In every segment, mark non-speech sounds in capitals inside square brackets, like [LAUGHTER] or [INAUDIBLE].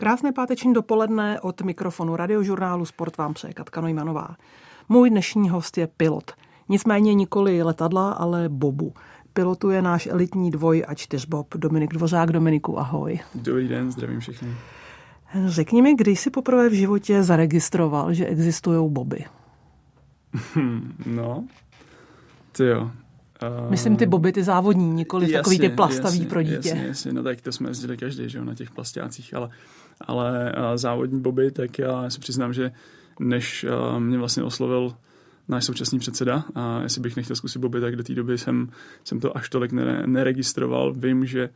Krásné páteční dopoledne od mikrofonu radiožurnálu Sport vám přeje Katka Nojmanová. Můj dnešní host je pilot. Nicméně nikoli letadla, ale bobu. Pilotuje náš elitní dvoj a čtyřbob Dominik Dvořák. Dominiku, ahoj. Dobrý den, zdravím všechny. Řekni mi, kdy jsi poprvé v životě zaregistroval, že existují boby? [LAUGHS] no, ty jo. Uh, Myslím ty boby, ty závodní, nikoli jasně, takový ty plastavý jasně, pro dítě. Jasně, jasně, no tak to jsme jezdili každý, že jo, na těch plastácích, ale, ale uh, závodní boby, tak já si přiznám, že než uh, mě vlastně oslovil náš současný předseda a jestli bych nechtěl zkusit boby, tak do té doby jsem, jsem to až tolik nere, neregistroval. Vím, že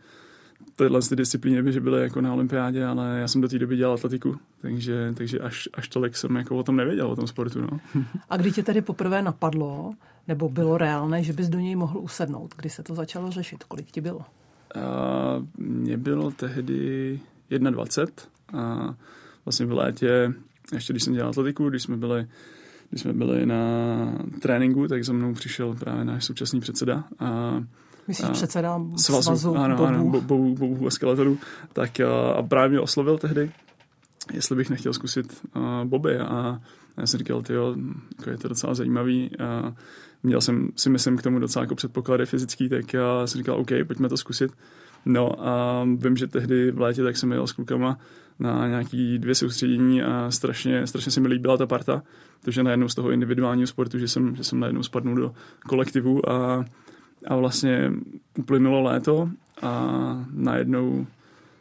tyhle ty disciplíny by že byly jako na olympiádě, ale já jsem do té doby dělal atletiku, takže, takže až, až tolik jsem jako o tom nevěděl, o tom sportu. No. [LAUGHS] A kdy tě tedy poprvé napadlo, nebo bylo reálné, že bys do něj mohl usednout? Kdy se to začalo řešit? Kolik ti bylo? A, mně bylo tehdy 21 a vlastně v létě, ještě když jsem dělal atletiku, když jsme byli když jsme byli na tréninku, tak za mnou přišel právě náš současný předseda a Myslíš a, předseda svazu, svazu ano, bobů? ano, bobů, bobů a skeletonů, tak a, a právě mě oslovil tehdy, jestli bych nechtěl zkusit uh, boby a já jsem říkal, tyjo, jako je to docela zajímavý a měl jsem si myslím k tomu docela jako předpoklady fyzický, tak já jsem říkal, OK, pojďme to zkusit. No a vím, že tehdy v létě tak jsem jel s klukama na nějaký dvě soustředění a strašně, strašně se mi líbila ta parta, protože najednou z toho individuálního sportu, že jsem, že jsem najednou spadnul do kolektivu a, a vlastně uplynulo léto a najednou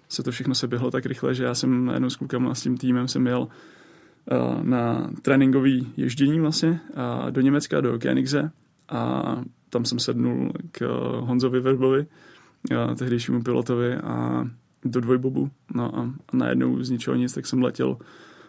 se to všechno se běhlo tak rychle, že já jsem najednou s klukama s tím týmem jsem jel uh, na tréninkový ježdění vlastně do Německa, do Koenigse a tam jsem sednul k Honzovi Verbovi, tehdejšímu pilotovi a do dvojbobu. No a, najednou z ničeho nic, tak jsem letěl,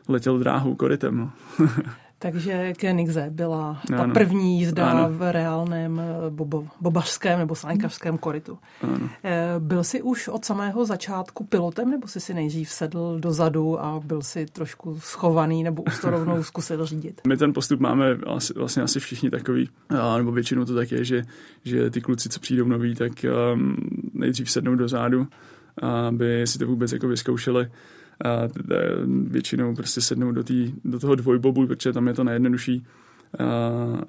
letěl dráhou korytem. No. [LAUGHS] Takže Koenigsee byla ta ano. první jízda ano. v reálném eh, bobo, bobařském nebo sáňkařském korytu. Ano. Eh, byl jsi už od samého začátku pilotem, nebo jsi si nejdřív sedl dozadu a byl si trošku schovaný, nebo už to rovnou [LAUGHS] zkusil řídit? My ten postup máme vlastně asi všichni takový, nebo většinou to tak je, že, že ty kluci, co přijdou noví, tak um, nejdřív sednou dozadu, aby si to vůbec jako vyzkoušeli a většinou prostě sednou do, tý, do toho dvojbobu, protože tam je to nejjednodušší a,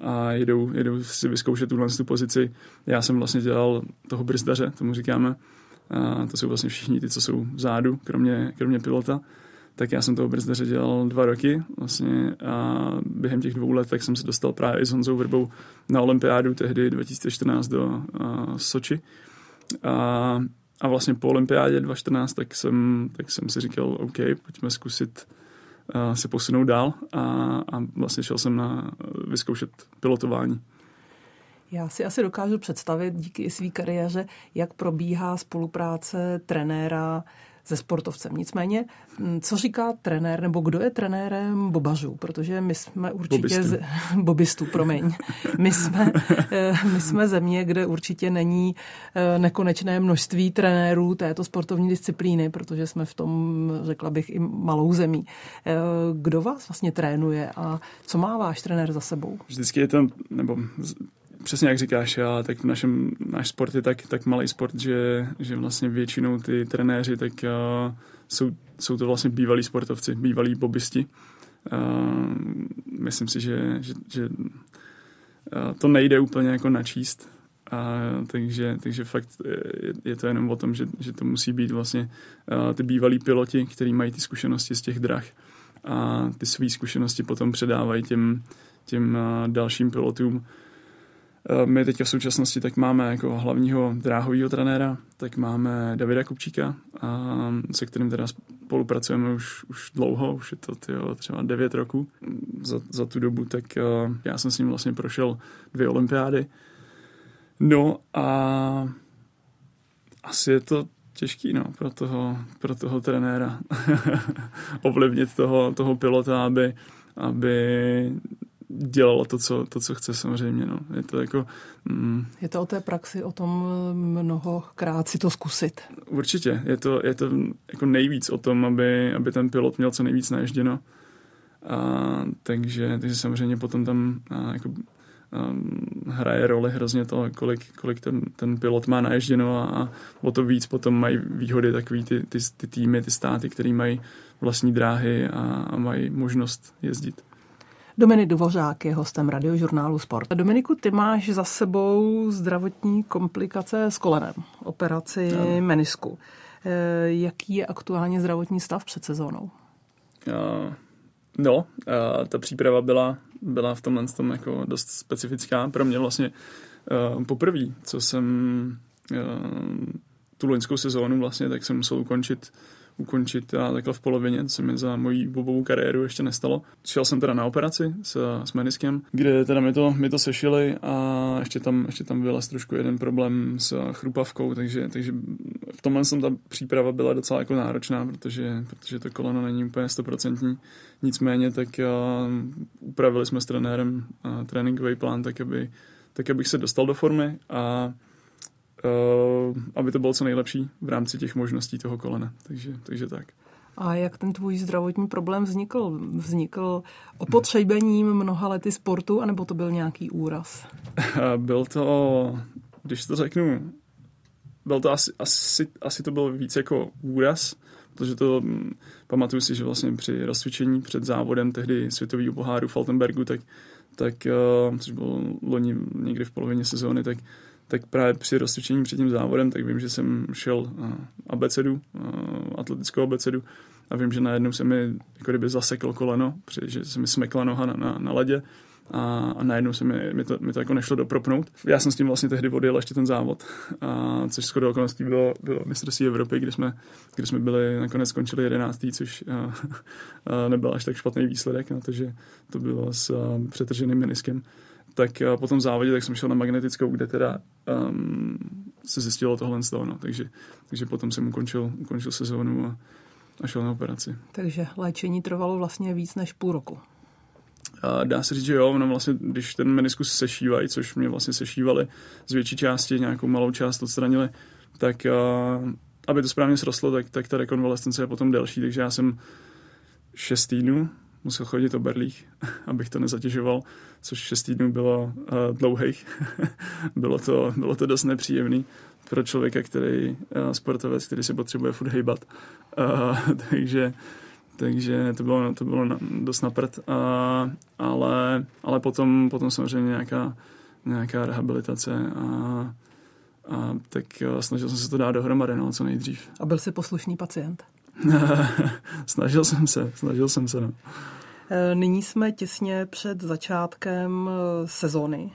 a jedou, jedou si vyzkoušet tuhle tu pozici. Já jsem vlastně dělal toho brzdaře, tomu říkáme. A to jsou vlastně všichni ty, co jsou vzadu, kromě, kromě pilota. Tak já jsem toho brzdaře dělal dva roky vlastně a během těch dvou let tak jsem se dostal právě s Honzou Vrbou na olympiádu tehdy 2014 do uh, Soči. A a vlastně po olympiádě 2014 tak jsem, tak jsem si říkal, OK, pojďme zkusit uh, se posunout dál a, a vlastně šel jsem na vyzkoušet pilotování. Já si asi dokážu představit díky své kariéře, jak probíhá spolupráce trenéra se sportovcem. Nicméně, co říká trenér, nebo kdo je trenérem bobařů? Protože my jsme určitě... Bobistů. Z, [LAUGHS] bobistů, promiň. My jsme, eh, my jsme země, kde určitě není eh, nekonečné množství trenérů této sportovní disciplíny, protože jsme v tom, řekla bych, i malou zemí. Eh, kdo vás vlastně trénuje a co má váš trenér za sebou? Vždycky je ten, nebo přesně jak říkáš, já, tak v našem, náš sport je tak, tak malý sport, že, že vlastně většinou ty trenéři tak uh, jsou, jsou to vlastně bývalí sportovci, bývalí bobisti. Uh, myslím si, že, že, že to nejde úplně jako načíst, a, takže, takže fakt je, je to jenom o tom, že, že to musí být vlastně uh, ty bývalí piloti, kteří mají ty zkušenosti z těch drah a ty své zkušenosti potom předávají těm, těm dalším pilotům my teď v současnosti tak máme jako hlavního dráhového trenéra, tak máme Davida Kupčíka, a se kterým teda spolupracujeme už, už dlouho, už je to tyjo, třeba 9 roků. Za, za tu dobu tak uh, já jsem s ním vlastně prošel dvě olympiády. No a asi je to těžký no, pro, toho, pro toho trenéra [LAUGHS] ovlivnit toho, toho pilota, aby, aby dělala to, co, to, co chce samozřejmě. No. Je to jako... Mm, je to o té praxi, o tom mnohokrát si to zkusit. Určitě. Je to, je to jako nejvíc o tom, aby, aby ten pilot měl co nejvíc naježděno. A, takže, takže samozřejmě potom tam a, jako um, hraje roli hrozně to, kolik, kolik ten, ten pilot má naježděno a, a o to víc potom mají výhody takový ty, ty, ty týmy, ty státy, které mají vlastní dráhy a, a mají možnost jezdit. Dominik Dvořák je hostem radiožurnálu Sport. Dominiku, ty máš za sebou zdravotní komplikace s kolenem, operaci no. menisku. E, jaký je aktuálně zdravotní stav před sezónou? Uh, no, uh, ta příprava byla, byla v tomhle tom jako dost specifická. Pro mě vlastně uh, poprvé, co jsem uh, tu loňskou sezónu vlastně, tak jsem musel ukončit ukončit a takhle v polovině, co mi za moji bobovou kariéru ještě nestalo. Šel jsem teda na operaci s, s meniskem, kde teda mi to, mi to sešili a ještě tam, ještě tam byl trošku jeden problém s chrupavkou, takže, takže v tomhle jsem ta příprava byla docela jako náročná, protože, protože to koleno není úplně stoprocentní. Nicméně tak uh, upravili jsme s trenérem uh, tréninkový plán tak, aby, tak, abych se dostal do formy a aby to bylo co nejlepší v rámci těch možností toho kolena. Takže, takže tak. A jak ten tvůj zdravotní problém vznikl? Vznikl opotřebením mnoha lety sportu, anebo to byl nějaký úraz? byl to, když to řeknu, byl to asi, asi, asi to byl víc jako úraz, protože to hm, pamatuju si, že vlastně při rozcvičení před závodem tehdy světového poháru Faltenbergu, tak, tak uh, což bylo loni někdy v polovině sezóny, tak tak právě při rozcvičení před tím závodem, tak vím, že jsem šel abecedu, atletickou abecedu a vím, že najednou se mi jako kdyby zaseklo koleno, že se mi smekla noha na, na, na ledě a, a najednou se mi, mi, to, mi to jako nešlo dopropnout. Já jsem s tím vlastně tehdy odjel ještě ten závod, a, což shodou okolností bylo, bylo mistrovství Evropy, kde jsme, kde jsme byli, nakonec skončili jedenáctý, což a, a nebyl až tak špatný výsledek na to, že to bylo s a, přetrženým meniskem tak uh, po tom závodě tak jsem šel na magnetickou, kde teda um, se zjistilo tohle z toho, no. takže, takže potom jsem ukončil, ukončil sezónu a, a šel na operaci. Takže léčení trvalo vlastně víc než půl roku. A dá se říct, že jo, no vlastně, když ten meniskus sešívají, což mě vlastně sešívali z větší části, nějakou malou část odstranili, tak uh, aby to správně srostlo, tak, tak ta rekonvalescence je potom delší, takže já jsem šest týdnů musel chodit o berlích, [LAUGHS] abych to nezatěžoval, což šest týdnů bylo uh, dlouhých. [LAUGHS] bylo, to, bylo to dost nepříjemný pro člověka, který uh, sportovec, který se potřebuje furt hejbat. Uh, [LAUGHS] takže takže to bylo, to bylo dost naprt, uh, ale, ale potom, potom samozřejmě nějaká, nějaká rehabilitace a, a tak snažil jsem se to dát dohromady, no, co nejdřív. A byl jsi poslušný pacient? [LAUGHS] snažil jsem se, snažil jsem se, no. Eh, nyní jsme těsně před začátkem eh, sezony.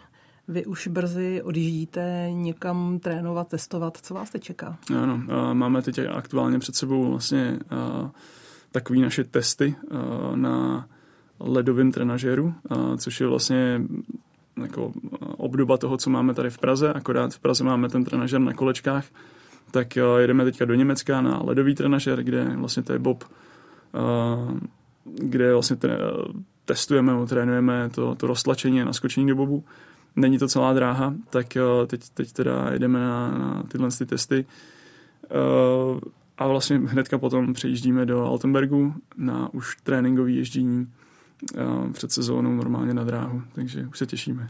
Vy už brzy odjíždíte někam trénovat, testovat. Co vás teď čeká? Ano, máme teď aktuálně před sebou vlastně takové naše testy na ledovém trenažéru, což je vlastně jako obdoba toho, co máme tady v Praze, akorát v Praze máme ten trenažer na kolečkách, tak jedeme teďka do Německa na ledový trenažer, kde vlastně to je Bob kde vlastně testujeme, trénujeme to, to roztlačení a naskočení do bobu. Není to celá dráha, tak eh, teď, teď teda jedeme na, na tyhle ty testy. Eh, a vlastně hnedka potom přejíždíme do Altenbergu na už tréninkové ježdění eh, před sezónou normálně na dráhu, takže už se těšíme.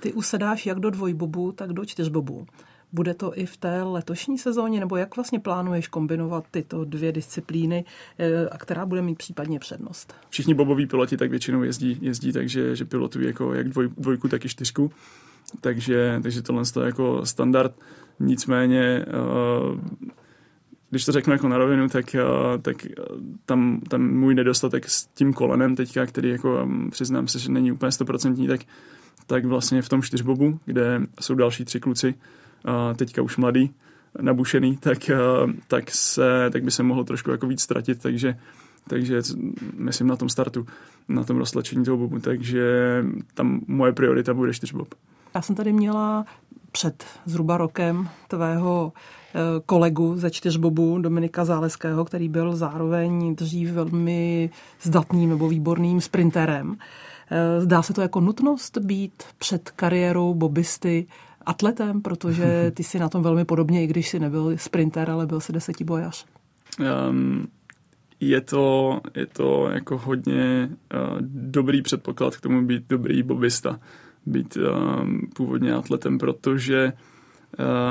Ty usedáš jak do dvojbobu, tak do čtyřbobu. Bude to i v té letošní sezóně, nebo jak vlastně plánuješ kombinovat tyto dvě disciplíny eh, a která bude mít případně přednost? Všichni boboví piloti tak většinou jezdí, jezdí takže že pilotují jako jak dvoj, dvojku, tak i čtyřku. Takže, takže tohle je jako standard. Nicméně eh, když to řeknu jako na rovinu, tak, eh, tak tam, tam můj nedostatek s tím kolenem teďka, který jako přiznám se, že není úplně stoprocentní, tak, tak vlastně v tom čtyřbobu, kde jsou další tři kluci, teďka už mladý, nabušený, tak, tak, se, tak by se mohlo trošku jako víc ztratit, takže, takže myslím na tom startu, na tom roztlačení toho bobu, takže tam moje priorita bude čtyřbob. Já jsem tady měla před zhruba rokem tvého e, kolegu ze čtyřbobu Dominika Záleského, který byl zároveň dřív velmi zdatným nebo výborným sprinterem. E, zdá se to jako nutnost být před kariérou bobisty atletem, protože [LAUGHS] ty si na tom velmi podobně, i když si nebyl sprinter, ale byl si desetibojař. Um, je to, je to jako hodně uh, dobrý předpoklad k tomu být dobrý bobista. být um, původně atletem, protože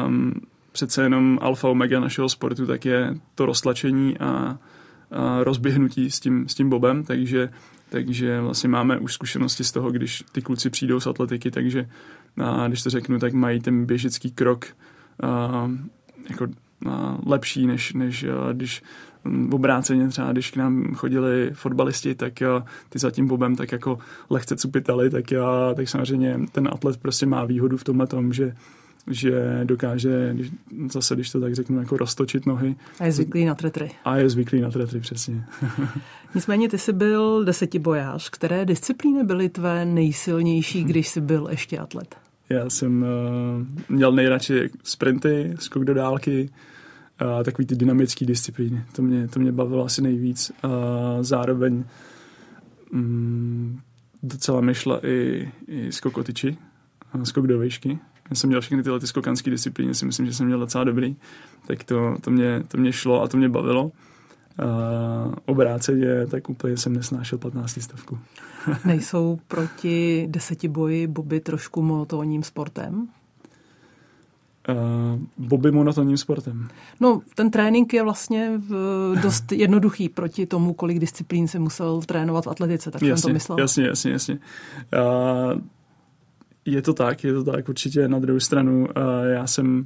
um, přece jenom alfa omega našeho sportu tak je to roztlačení a, a rozběhnutí s tím, s tím bobem, takže, takže vlastně máme už zkušenosti z toho, když ty kluci přijdou z atletiky, takže a když to řeknu, tak mají ten běžecký krok a, jako a, lepší, než, než a, když obráceně třeba, když k nám chodili fotbalisti, tak ty za tím bobem tak jako lehce cupitali, tak, já, tak samozřejmě ten atlet prostě má výhodu v tomhle tom, že že dokáže, když, zase když to tak řeknu, jako roztočit nohy. A je zvyklý na tretry. A je zvyklý na tretry, přesně. [LAUGHS] Nicméně ty jsi byl desetibojář. Které disciplíny byly tvé nejsilnější, když jsi byl ještě atlet? Já jsem uh, měl nejradši sprinty, skok do dálky, uh, takový ty dynamické disciplíny. To mě, to mě bavilo asi nejvíc. Uh, zároveň um, docela mi šla i, i skokotyči, skok do výšky. Já jsem měl všechny tyhle ty skokanské disciplíny, si myslím, že jsem měl docela dobrý, tak to, to, mě, to mě šlo a to mě bavilo. Uh, obráceně, tak úplně jsem nesnášel 15 stavku. [LAUGHS] Nejsou proti deseti boji boby trošku monotónním sportem? Uh, boby monotónním sportem. No, ten trénink je vlastně v, dost [LAUGHS] jednoduchý proti tomu, kolik disciplín se musel trénovat v atletice, tak jasně, jsem to myslel. Jasně, jasně, jasně. Uh, je to tak, je to tak určitě na druhou stranu. Uh, já jsem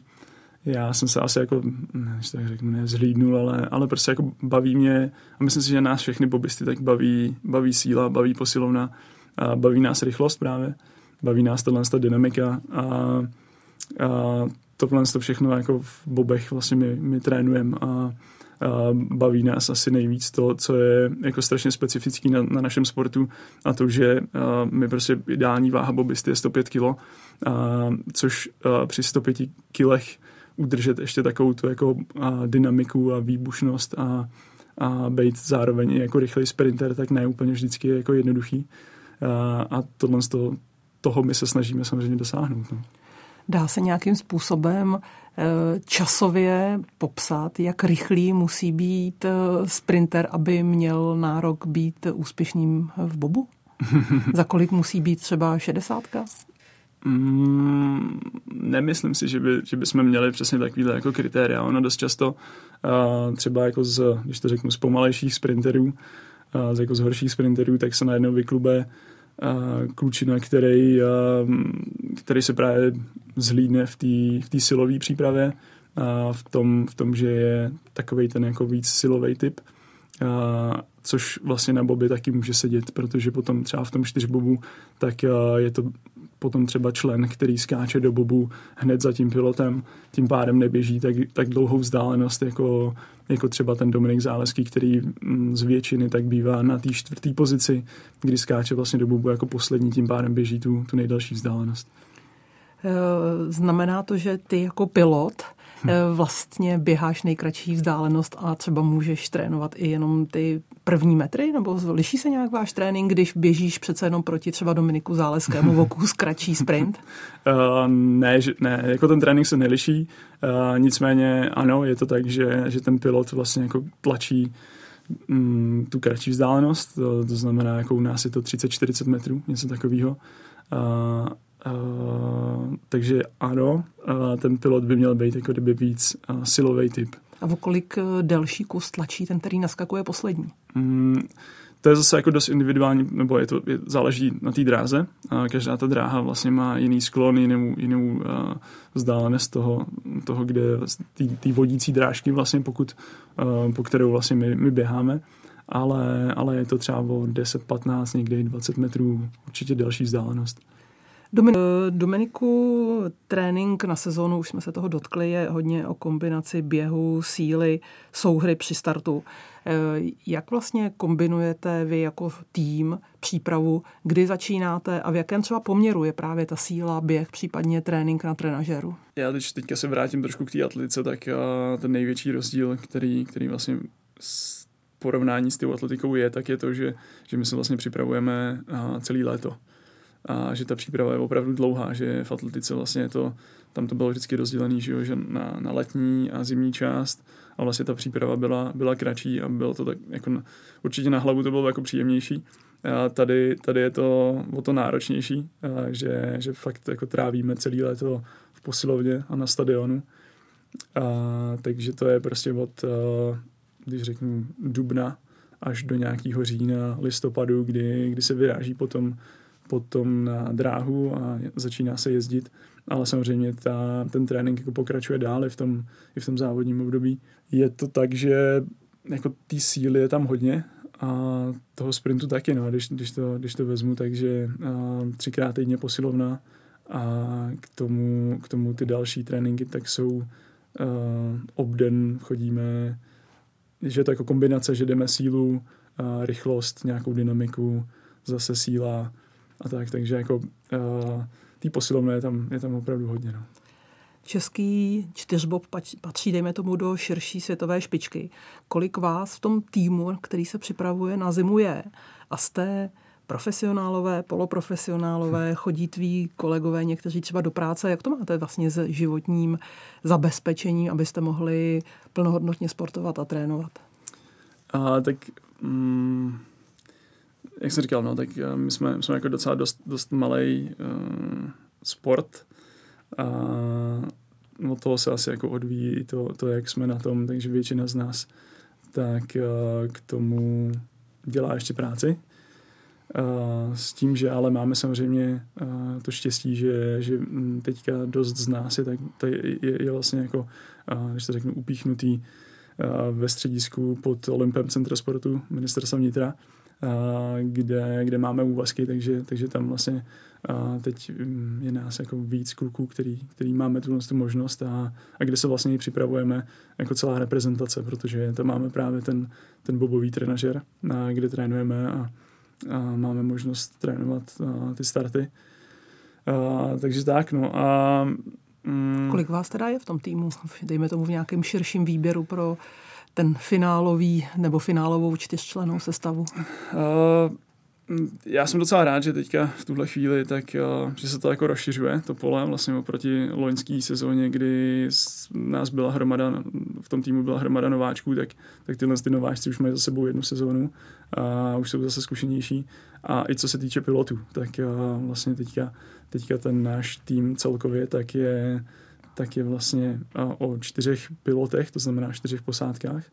já jsem se asi jako, ne, tak řeknu, nezhlídnul, ale, ale prostě jako baví mě a myslím si, že nás všechny bobisty tak baví, baví síla, baví posilovna, a baví nás rychlost právě, baví nás tohle ta dynamika a, a tohle to všechno jako v bobech vlastně my, my trénujeme a baví nás asi nejvíc to, co je jako strašně specifický na, na našem sportu a to, že my prostě ideální váha bobisty je 105 kg, což při 105 kilech udržet ještě takovou tu jako dynamiku a výbušnost a, a být zároveň jako rychlej sprinter, tak ne úplně vždycky je jako jednoduchý. A, a tohle z toho, toho my se snažíme samozřejmě dosáhnout. No. Dá se nějakým způsobem eh, časově popsat, jak rychlý musí být eh, sprinter, aby měl nárok být úspěšným v bobu? [LAUGHS] Za kolik musí být třeba šedesátka? Mm, nemyslím si, že, by, že bychom měli přesně takovýhle jako kritéria. Ono dost často uh, třeba jako z, když to řeknu, z pomalejších sprinterů, uh, z, jako z horších sprinterů, tak se najednou vyklube klučina, který, který se právě zhlídne v té v silové přípravě, a v tom, v tom, že je takový ten jako víc silový typ, a, což vlastně na boby taky může sedět, protože potom třeba v tom čtyřbobu tak je to potom třeba člen, který skáče do bobu hned za tím pilotem, tím pádem neběží tak, tak dlouhou vzdálenost jako, jako třeba ten Dominik Záleský, který mm, z většiny tak bývá na té čtvrté pozici, kdy skáče vlastně do bobu jako poslední, tím pádem běží tu, tu nejdelší vzdálenost. Eh, znamená to, že ty jako pilot. Vlastně běháš nejkratší vzdálenost a třeba můžeš trénovat i jenom ty první metry? Nebo liší se nějak váš trénink, když běžíš přece jenom proti třeba Dominiku Záleskému voku z kratší sprint? uh, [LAUGHS] ne, ne, jako ten trénink se neliší. Uh, nicméně ano, je to tak, že, že ten pilot vlastně jako tlačí mm, tu kratší vzdálenost, to, to znamená, jako u nás je to 30-40 metrů, něco takového. Uh, Uh, takže ano, uh, ten pilot by měl být jako kdyby víc uh, silový typ. A o kolik delší kus tlačí ten, který naskakuje poslední? Mm, to je zase jako dost individuální, nebo je to, je, záleží na té dráze. A každá ta dráha vlastně má jiný sklon, jinou, jinou uh, vzdálenost toho, toho kde té vodící drážky vlastně, pokud, uh, po kterou vlastně my, my běháme. Ale, ale je to třeba o 10, 15, někdy 20 metrů určitě delší vzdálenost. Dominiku, trénink na sezónu, už jsme se toho dotkli, je hodně o kombinaci běhu, síly, souhry při startu. Eh, jak vlastně kombinujete vy jako tým přípravu, kdy začínáte a v jakém třeba poměru je právě ta síla, běh, případně trénink na trenažéru? Já teď teďka se vrátím trošku k té atletice, tak eh, ten největší rozdíl, který, který vlastně porovnání s tou atletikou je, tak je to, že, že my se vlastně připravujeme eh, celý léto a že ta příprava je opravdu dlouhá, že v atletice vlastně to, tam to bylo vždycky rozdělené, že, jo, že na, na letní a zimní část a vlastně ta příprava byla, byla kratší a bylo to tak jako na, určitě na hlavu to bylo jako příjemnější A tady, tady je to o to náročnější, a že, že fakt jako trávíme celý léto v posilovně a na stadionu. A, takže to je prostě od, když řeknu, dubna až do nějakého října, listopadu, kdy, kdy se vyráží potom, potom na dráhu a začíná se jezdit. Ale samozřejmě ta, ten trénink jako pokračuje dál i v tom, i v tom závodním období. Je to tak, že jako té síly je tam hodně a toho sprintu taky, no, když, když, to, když to vezmu, takže a, třikrát týdně posilovna a k tomu, k tomu ty další tréninky tak jsou uh, obden chodíme, že je to jako kombinace, že jdeme sílu, uh, rychlost, nějakou dynamiku, zase síla a tak, takže jako uh, tý posilovné je tam, je tam opravdu hodně. No. Český čtyřbob patří, dejme tomu, do širší světové špičky. Kolik vás v tom týmu, který se připravuje na zimu je? A jste profesionálové, poloprofesionálové, chodí tví kolegové někteří třeba do práce. Jak to máte vlastně s životním zabezpečením, abyste mohli plnohodnotně sportovat a trénovat? A, tak mm, jak jsem říkal, no, tak eh, my jsme, my jsme jako docela dost, dost malý uh, eh, sport a od toho se asi jako odvíjí to, to, jak jsme na tom, takže většina z nás tak uh, k tomu dělá ještě práci. S tím, že ale máme samozřejmě to štěstí, že, že teďka dost z nás je, tak, to je, je, je vlastně jako, když to řeknu, upíchnutý ve středisku pod Olympem Centra sportu ministerstva vnitra, kde, kde máme úvazky, takže, takže tam vlastně teď mm, je nás jako víc kluků, který, který máme tu, tu možnost a, a kde se vlastně připravujeme jako celá reprezentace, protože tam máme právě ten, ten bobový trenažer, kde trénujeme a, a máme možnost trénovat a, ty starty. A, takže tak, no a... Mm, Kolik vás teda je v tom týmu? Dejme tomu v nějakém širším výběru pro ten finálový nebo finálovou čtyřčlenou sestavu? Uh, já jsem docela rád, že teďka v tuhle chvíli, tak, uh, že se to jako rozšiřuje, to pole, vlastně oproti loňské sezóně, kdy nás byla hromada, v tom týmu byla hromada nováčků, tak, tak tyhle ty nováčci už mají za sebou jednu sezónu a už jsou zase zkušenější. A i co se týče pilotů, tak uh, vlastně teďka, teďka ten náš tým celkově tak je, tak je vlastně o čtyřech pilotech, to znamená čtyřech posádkách.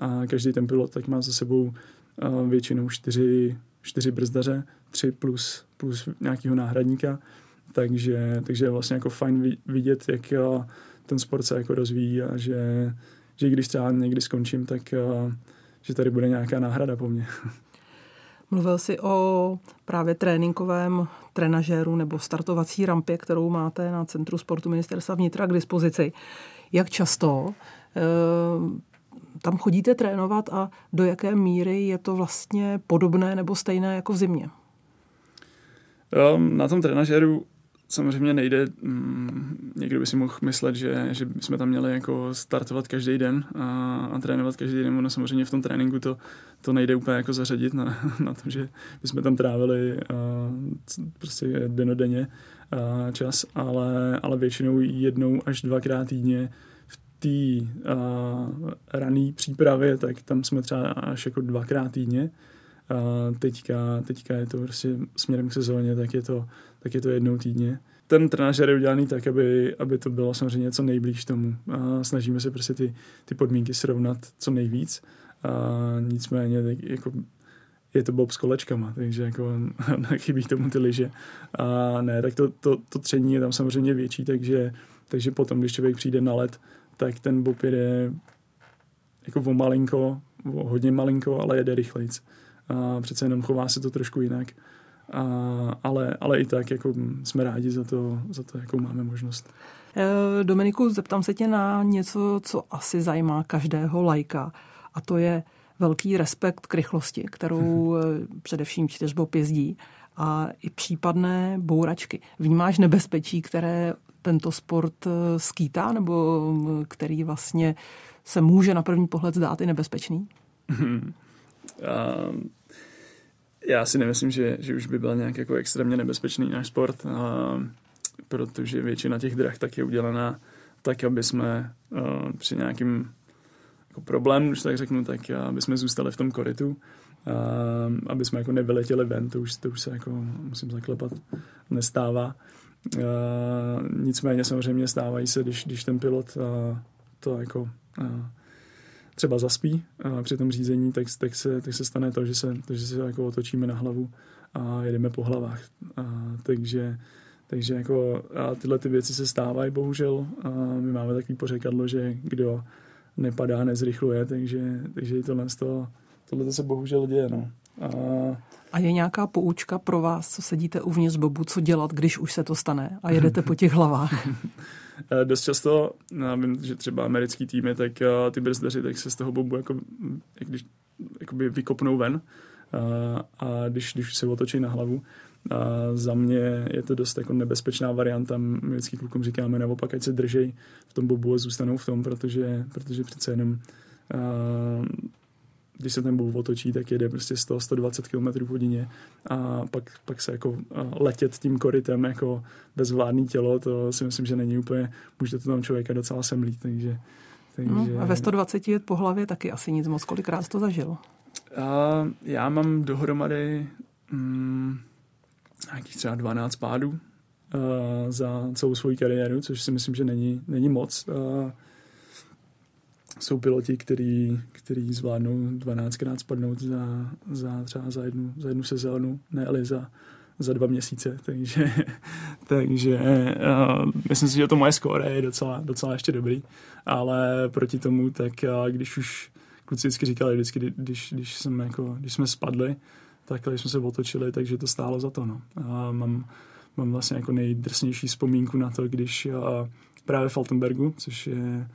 A každý ten pilot tak má za sebou většinou čtyři čtyři brzdaře, tři plus, plus nějakého náhradníka, takže, takže je vlastně jako fajn vidět, jak ten sport se jako rozvíjí a že, že když třeba někdy skončím, tak že tady bude nějaká náhrada po mně. [LAUGHS] Mluvil jsi o právě tréninkovém trenažéru nebo startovací rampě, kterou máte na Centru sportu ministerstva vnitra k dispozici. Jak často eh, tam chodíte trénovat a do jaké míry je to vlastně podobné nebo stejné jako v zimě? Um, na tom trenažeru samozřejmě nejde, mm, někdo by si mohl myslet, že, že jsme tam měli jako startovat každý den a, a trénovat každý den. Ono samozřejmě v tom tréninku to, to nejde úplně jako zařadit na, [LAUGHS] na to, že bychom tam trávili a, prostě denodenně a, čas, ale, ale většinou jednou až dvakrát týdně té uh, rané přípravě, tak tam jsme třeba až jako dvakrát týdně. Uh, teďka, teďka je to prostě směrem k sezóně, tak je to, tak je to jednou týdně. Ten trenažer je udělaný tak, aby, aby to bylo samozřejmě něco nejblíž tomu. A snažíme se prostě ty, ty podmínky srovnat co nejvíc. A nicméně tak jako je to bob s kolečkama, takže jako [LAUGHS] chybí tomu ty lyže. A ne, tak to, to, to tření je tam samozřejmě větší, takže, takže potom, když člověk přijde na let, tak ten Bob jede jako o malinko, o hodně malinko, ale jede rychlejc. A přece jenom chová se to trošku jinak. A, ale, ale i tak jako jsme rádi za to, za to, jakou máme možnost. Eh, Dominiku, zeptám se tě na něco, co asi zajímá každého lajka. A to je velký respekt k rychlosti, kterou [LAUGHS] eh, především čtyřbob jezdí a i případné bouračky. Vnímáš nebezpečí, které tento sport eh, skýtá, nebo mm, který vlastně se může na první pohled zdát i nebezpečný? [LAUGHS] Hmm. Já si nemyslím, že, že už by byl nějak jako extrémně nebezpečný náš sport, um, protože většina těch drah tak je udělaná tak, aby jsme uh, při nějakým jako problém, už tak řeknu, tak aby jsme zůstali v tom koritu, aby jsme jako nevyletěli ven, to už, to už se jako musím zaklepat, nestává. Nicméně samozřejmě stávají se, když, když ten pilot to jako třeba zaspí při tom řízení, tak, tak, se, tak se stane to, že se, to, že se jako otočíme na hlavu a jedeme po hlavách. A, takže takže jako a tyhle ty věci se stávají bohužel. A my máme takový pořekadlo, že kdo nepadá, nezrychluje, takže, takže tohle, to, tohle se bohužel děje. No. A, a je nějaká poučka pro vás, co sedíte uvnitř bobu, co dělat, když už se to stane a jedete po těch hlavách? [LAUGHS] Dost často, já vím, že třeba americký týmy, tak ty brzdeři, tak se z toho bobu jako, jak když, jakoby vykopnou ven a, a když, když se otočí na hlavu, a za mě je to dost jako nebezpečná varianta. My vždycky klukům říkáme naopak, ať se držej v tom bobu a zůstanou v tom, protože, protože přece jenom a, když se ten bob otočí, tak jede prostě 100-120 km v hodině a pak, pak se jako letět tím korytem jako bezvládný tělo, to si myslím, že není úplně, může to tam člověka docela semlít, takže, takže... No, a ve 120 jet po hlavě taky asi nic moc, kolikrát to zažil? A já mám dohromady mm, nějakých třeba 12 pádů uh, za celou svou kariéru, což si myslím, že není, není moc. Uh, jsou piloti, který, který zvládnou 12krát spadnout za, za třeba za jednu, za jednu sezónu, ne ale za, za dva měsíce, takže, [LAUGHS] takže uh, myslím si, že to moje skóre je docela, docela ještě dobrý, ale proti tomu, tak uh, když už kluci vždycky říkali, vždycky, když, když, jsem jako, když jsme spadli, takhle jsme se otočili, takže to stálo za to. No. A mám, mám vlastně jako nejdrsnější vzpomínku na to, když a právě v Altenbergu, což je,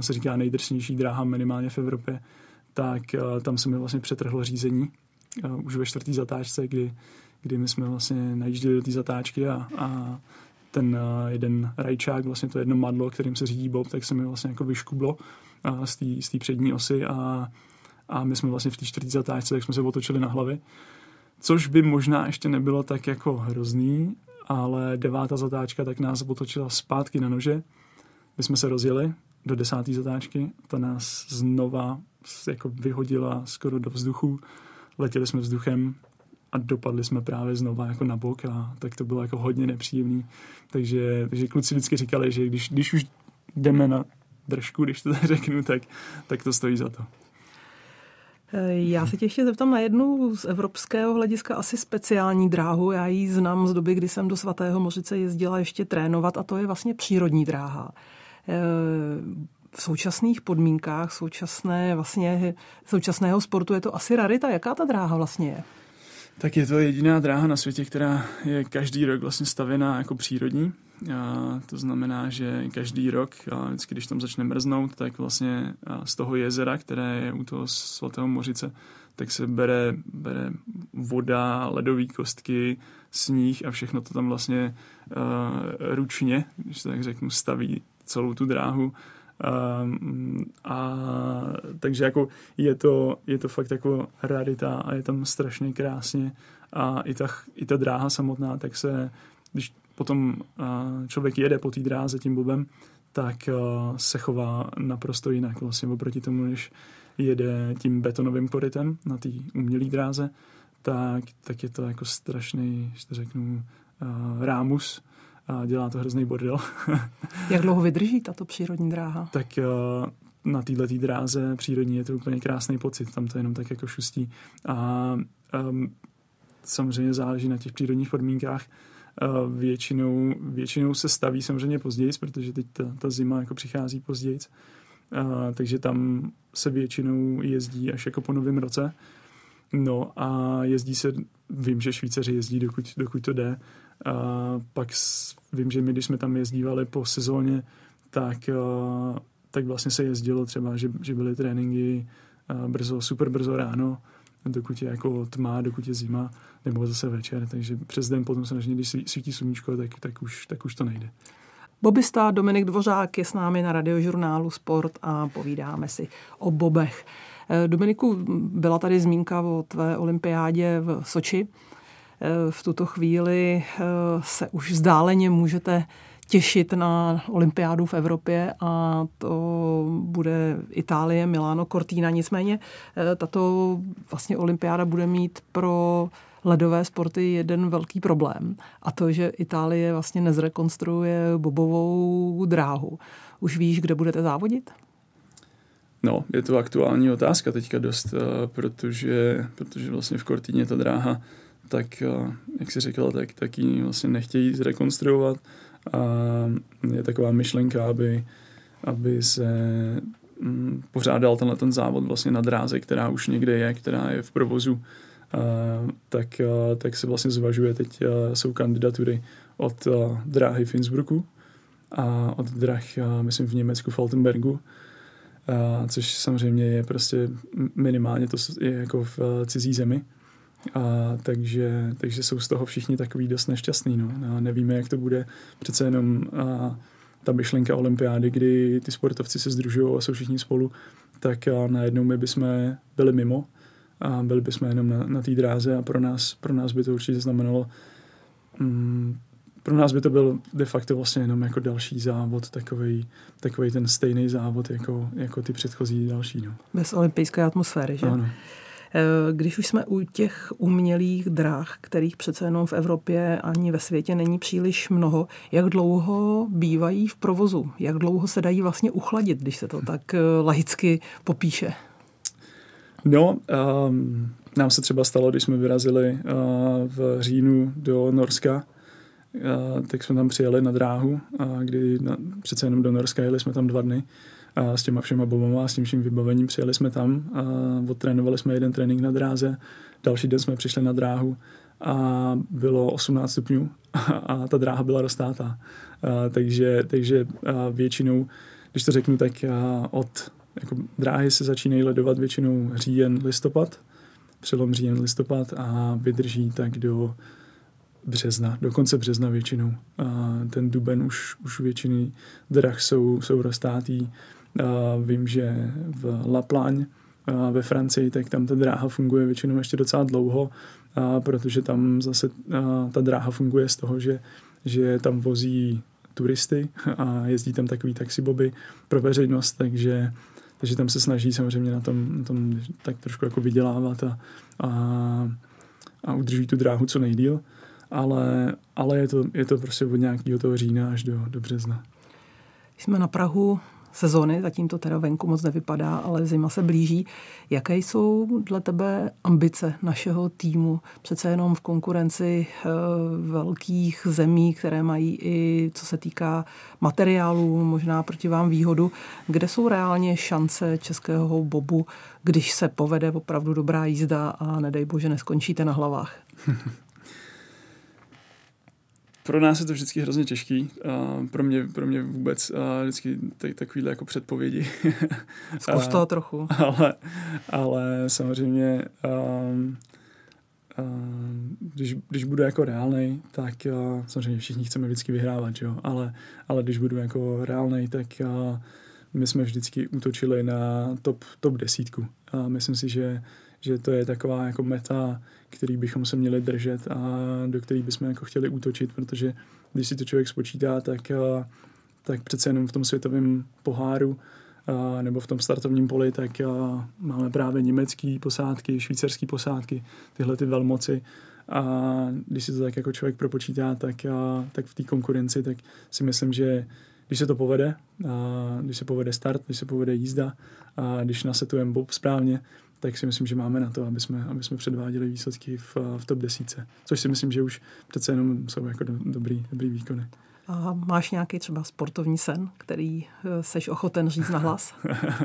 se říká nejdrsnější dráha minimálně v Evropě, tak a tam se mi vlastně přetrhlo řízení a už ve čtvrtý zatáčce, kdy, kdy my jsme vlastně najížděli do té zatáčky a, a ten jeden rajčák, vlastně to jedno madlo, kterým se řídí Bob, tak se mi vlastně jako vyškublo z té přední osy a a my jsme vlastně v té čtvrtý zatáčce, tak jsme se otočili na hlavy. Což by možná ještě nebylo tak jako hrozný, ale devátá zatáčka tak nás otočila zpátky na nože. My jsme se rozjeli do desáté zatáčky, ta nás znova jako vyhodila skoro do vzduchu. Letěli jsme vzduchem a dopadli jsme právě znova jako na bok a tak to bylo jako hodně nepříjemný. Takže, takže kluci vždycky říkali, že když, když už jdeme na držku, když to [LAUGHS] tak řeknu, tak, tak to stojí za to. Já se tě ještě zeptám na jednu z evropského hlediska asi speciální dráhu. Já ji znám z doby, kdy jsem do Svatého Mořice jezdila ještě trénovat a to je vlastně přírodní dráha. Eh, v současných podmínkách současné, vlastně, současného sportu je to asi rarita. Jaká ta dráha vlastně je? Tak je to jediná dráha na světě, která je každý rok vlastně stavěná jako přírodní. A to znamená, že každý rok, a vždycky, když tam začne mrznout, tak vlastně z toho jezera, které je u toho svatého mořice, tak se bere, bere voda, ledové kostky, sníh a všechno to tam vlastně uh, ručně, když to tak řeknu, staví celou tu dráhu. Um, a takže jako je to, je to fakt jako rarita a je tam strašně krásně a i ta, i ta dráha samotná, tak se, když potom člověk jede po té dráze tím bobem, tak se chová naprosto jinak vlastně oproti tomu, než jede tím betonovým korytem na té umělé dráze, tak, tak je to jako strašný, že to řeknu, uh, rámus a dělá to hrozný bordel. [LAUGHS] Jak dlouho vydrží tato přírodní dráha? Tak uh, na této dráze přírodní je to úplně krásný pocit, tam to jenom tak jako šustí. A um, samozřejmě záleží na těch přírodních podmínkách, většinou, většinou se staví samozřejmě později, protože teď ta, ta zima jako přichází později, takže tam se většinou jezdí až jako po novém roce. No a jezdí se, vím, že Švýcaři jezdí, dokud, dokud to jde. A pak vím, že my, když jsme tam jezdívali po sezóně, tak, tak vlastně se jezdilo třeba, že, že byly tréninky brzo, super brzo ráno, dokud je jako tma, dokud je zima, nebo zase večer, takže přes den potom samozřejmě, když svítí sluníčko, tak, tak, už, tak už to nejde. Bobista Dominik Dvořák je s námi na radiožurnálu Sport a povídáme si o bobech. Eh, Dominiku, byla tady zmínka o tvé olympiádě v Soči. Eh, v tuto chvíli eh, se už vzdáleně můžete těšit na olympiádu v Evropě a to bude Itálie, Miláno, Cortina. Nicméně eh, tato vlastně olympiáda bude mít pro ledové sporty jeden velký problém. A to, že Itálie vlastně nezrekonstruuje bobovou dráhu. Už víš, kde budete závodit? No, je to aktuální otázka teďka dost, protože, protože vlastně v Kortíně ta dráha, tak eh, jak jsi říkala, tak, tak ji vlastně nechtějí zrekonstruovat. A je taková myšlenka, aby, aby se mm, pořádal tenhle ten závod vlastně na dráze, která už někde je, která je v provozu, tak, a, tak se vlastně zvažuje, teď a, jsou kandidatury od dráhy v Innsbrucku a od drah, myslím, v Německu, v Altenbergu, což samozřejmě je prostě minimálně to je jako v cizí zemi. A, takže, takže jsou z toho všichni takový dost nešťastní. No. A nevíme, jak to bude. Přece jenom a, ta myšlenka olympiády, kdy ty sportovci se združují a jsou všichni spolu, tak a najednou my bychom byli mimo a byli bychom jenom na, na té dráze a pro nás, pro nás by to určitě znamenalo mm, pro nás by to byl de facto vlastně jenom jako další závod, takový, takový ten stejný závod jako, jako ty předchozí další. No. Bez olympijské atmosféry, že? Ano. Eh, když už jsme u těch umělých dráh, kterých přece jenom v Evropě ani ve světě není příliš mnoho, jak dlouho bývají v provozu? Jak dlouho se dají vlastně uchladit, když se to tak eh, laicky popíše? No, um, nám se třeba stalo, když jsme vyrazili uh, v říjnu do Norska, uh, tak jsme tam přijeli na dráhu, uh, kdy na, přece jenom do Norska jeli jsme tam dva dny a s těma všema bobama a s tím vším vybavením přijeli jsme tam a odtrénovali jsme jeden trénink na dráze, další den jsme přišli na dráhu a bylo 18 stupňů [LAUGHS] a ta dráha byla roztátá. Takže, takže a většinou, když to řeknu, tak od jako dráhy se začínají ledovat většinou říjen, listopad, přelom říjen, listopad a vydrží tak do března, do konce března většinou. A ten duben už, už většiny drah jsou, jsou roztátý. Vím, že v La Plagne ve Francii, tak tam ta dráha funguje většinou ještě docela dlouho, protože tam zase ta dráha funguje z toho, že, že tam vozí turisty a jezdí tam takový taxiboby pro veřejnost, takže, takže tam se snaží samozřejmě na tom, na tom tak trošku jako vydělávat a, a, a udrží tu dráhu co nejdíl, ale, ale je, to, je to prostě od nějakého toho října až do, do března. Jsme na Prahu sezony, zatím to teda venku moc nevypadá, ale zima se blíží. Jaké jsou dle tebe ambice našeho týmu? Přece jenom v konkurenci e, velkých zemí, které mají i co se týká materiálů, možná proti vám výhodu. Kde jsou reálně šance českého bobu, když se povede opravdu dobrá jízda a nedej bože neskončíte na hlavách? [LAUGHS] pro nás je to vždycky hrozně těžký. A pro mě, pro mě vůbec a vždycky tak, takovýhle jako předpovědi. [LAUGHS] Zkus toho trochu. Ale, ale samozřejmě um, um, když, když budu jako reálný, tak uh, samozřejmě všichni chceme vždycky vyhrávat, jo? Ale, ale když budu jako reálný, tak uh, my jsme vždycky útočili na top, top desítku. A myslím si, že že to je taková jako meta, který bychom se měli držet a do který bychom jako chtěli útočit, protože když si to člověk spočítá, tak, tak přece jenom v tom světovém poháru a, nebo v tom startovním poli, tak a, máme právě německý posádky, švýcarský posádky, tyhle ty velmoci. A když si to tak jako člověk propočítá, tak, a, tak v té konkurenci, tak si myslím, že když se to povede, a když se povede start, když se povede jízda a když nasetujeme bob správně, tak si myslím, že máme na to, aby jsme, aby jsme předváděli výsledky v, v top desíce. Což si myslím, že už přece jenom jsou jako do, dobrý, dobrý výkony. A máš nějaký třeba sportovní sen, který eh, seš ochoten říct na hlas?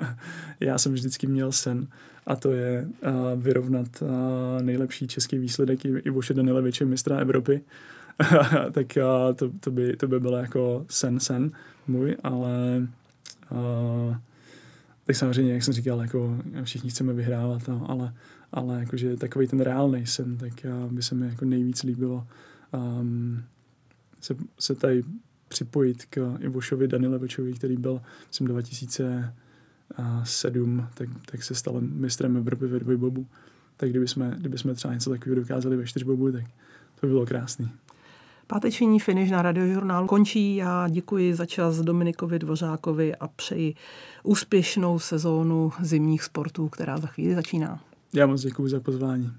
[LAUGHS] Já jsem vždycky měl sen a to je uh, vyrovnat uh, nejlepší český výsledek i, i Voše Danileviče mistra Evropy. [LAUGHS] tak uh, to, to, by, to by bylo jako sen, sen můj, ale uh, tak samozřejmě, jak jsem říkal, jako všichni chceme vyhrávat, no, ale, ale jakože takový ten reálný sen, tak by se mi jako nejvíc líbilo um, se, se tady připojit k Ivošovi Danilevičovi, který byl, myslím, 2007, tak, tak se stal mistrem Evropy ve dvojbobu. Tak kdyby jsme, kdyby jsme třeba něco takového dokázali ve čtyřbobu, tak to by bylo krásný. Páteční finish na radiožurnálu končí. Já děkuji za čas Dominikovi Dvořákovi a přeji úspěšnou sezónu zimních sportů, která za chvíli začíná. Já moc děkuji za pozvání.